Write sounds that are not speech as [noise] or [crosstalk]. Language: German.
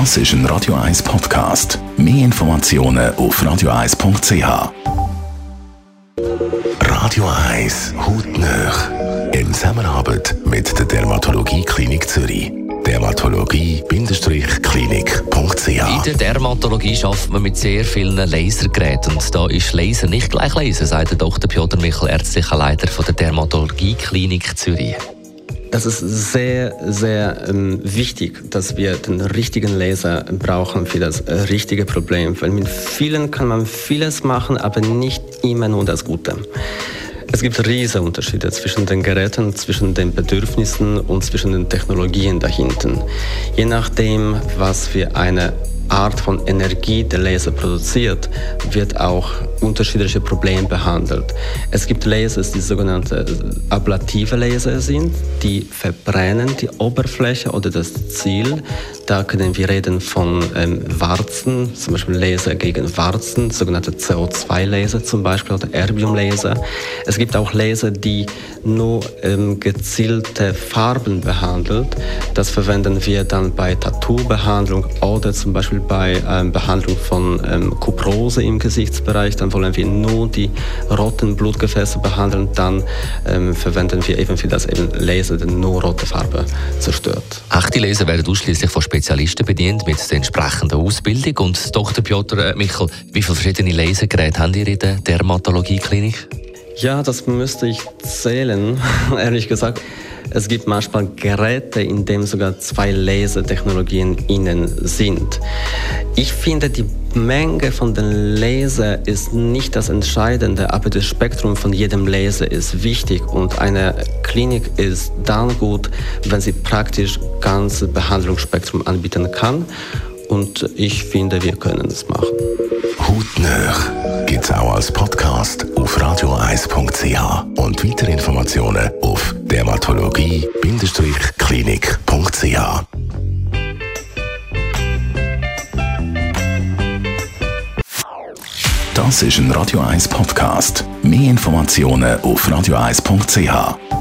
Das ist ein Radio 1 Podcast. Mehr Informationen auf radio1.ch. Radio 1 Hautnöch. In Zusammenarbeit mit der Dermatologie Klinik Zürich. Dermatologie-klinik.ch In der Dermatologie arbeitet man mit sehr vielen Lasergeräten. Und da ist Laser nicht gleich Laser, sagt der Dr. Piotr Michel, ärztlicher Leiter von der Dermatologie Klinik Zürich. Es ist sehr, sehr ähm, wichtig, dass wir den richtigen Laser brauchen für das äh, richtige Problem. Weil mit vielen kann man vieles machen, aber nicht immer nur das Gute. Es gibt riesige Unterschiede zwischen den Geräten, zwischen den Bedürfnissen und zwischen den Technologien dahinten. Je nachdem, was für eine Art von Energie der Laser produziert, wird auch unterschiedliche Probleme behandelt. Es gibt Lasers, die sogenannte ablative Laser sind, die verbrennen die Oberfläche oder das Ziel. Da können wir reden von ähm, Warzen, zum Beispiel Laser gegen Warzen, sogenannte CO2-Laser zum Beispiel oder Erbium-Laser. Es gibt auch Laser, die nur ähm, gezielte Farben behandelt. Das verwenden wir dann bei Tattoo-Behandlung oder zum Beispiel bei ähm, Behandlung von ähm, Kuprose im Gesichtsbereich. Dann wollen wir nur die roten Blutgefäße behandeln. Dann ähm, verwenden wir eben für das eben Laser, der nur rote Farbe zerstört. Echte Laser werden ausschließlich von Spezialisten bedient mit der entsprechenden Ausbildung. Und Dr. Piotr äh, Michel, wie viele verschiedene Lasergeräte haben ihr in der Dermatologie-Klinik? Ja, das müsste ich zählen, [laughs] ehrlich gesagt. Es gibt manchmal Geräte, in denen sogar zwei Lasertechnologien innen sind. Ich finde, die Menge von den Laser ist nicht das Entscheidende, aber das Spektrum von jedem Laser ist wichtig und eine Klinik ist dann gut, wenn sie praktisch ganzes Behandlungsspektrum anbieten kann und ich finde, wir können es machen. Hautnöch gibt es auch als Podcast auf radio1.ch und weitere Informationen auf dermatologie-klinik.ch. Das ist ein Radio 1 Podcast. Mehr Informationen auf radio1.ch.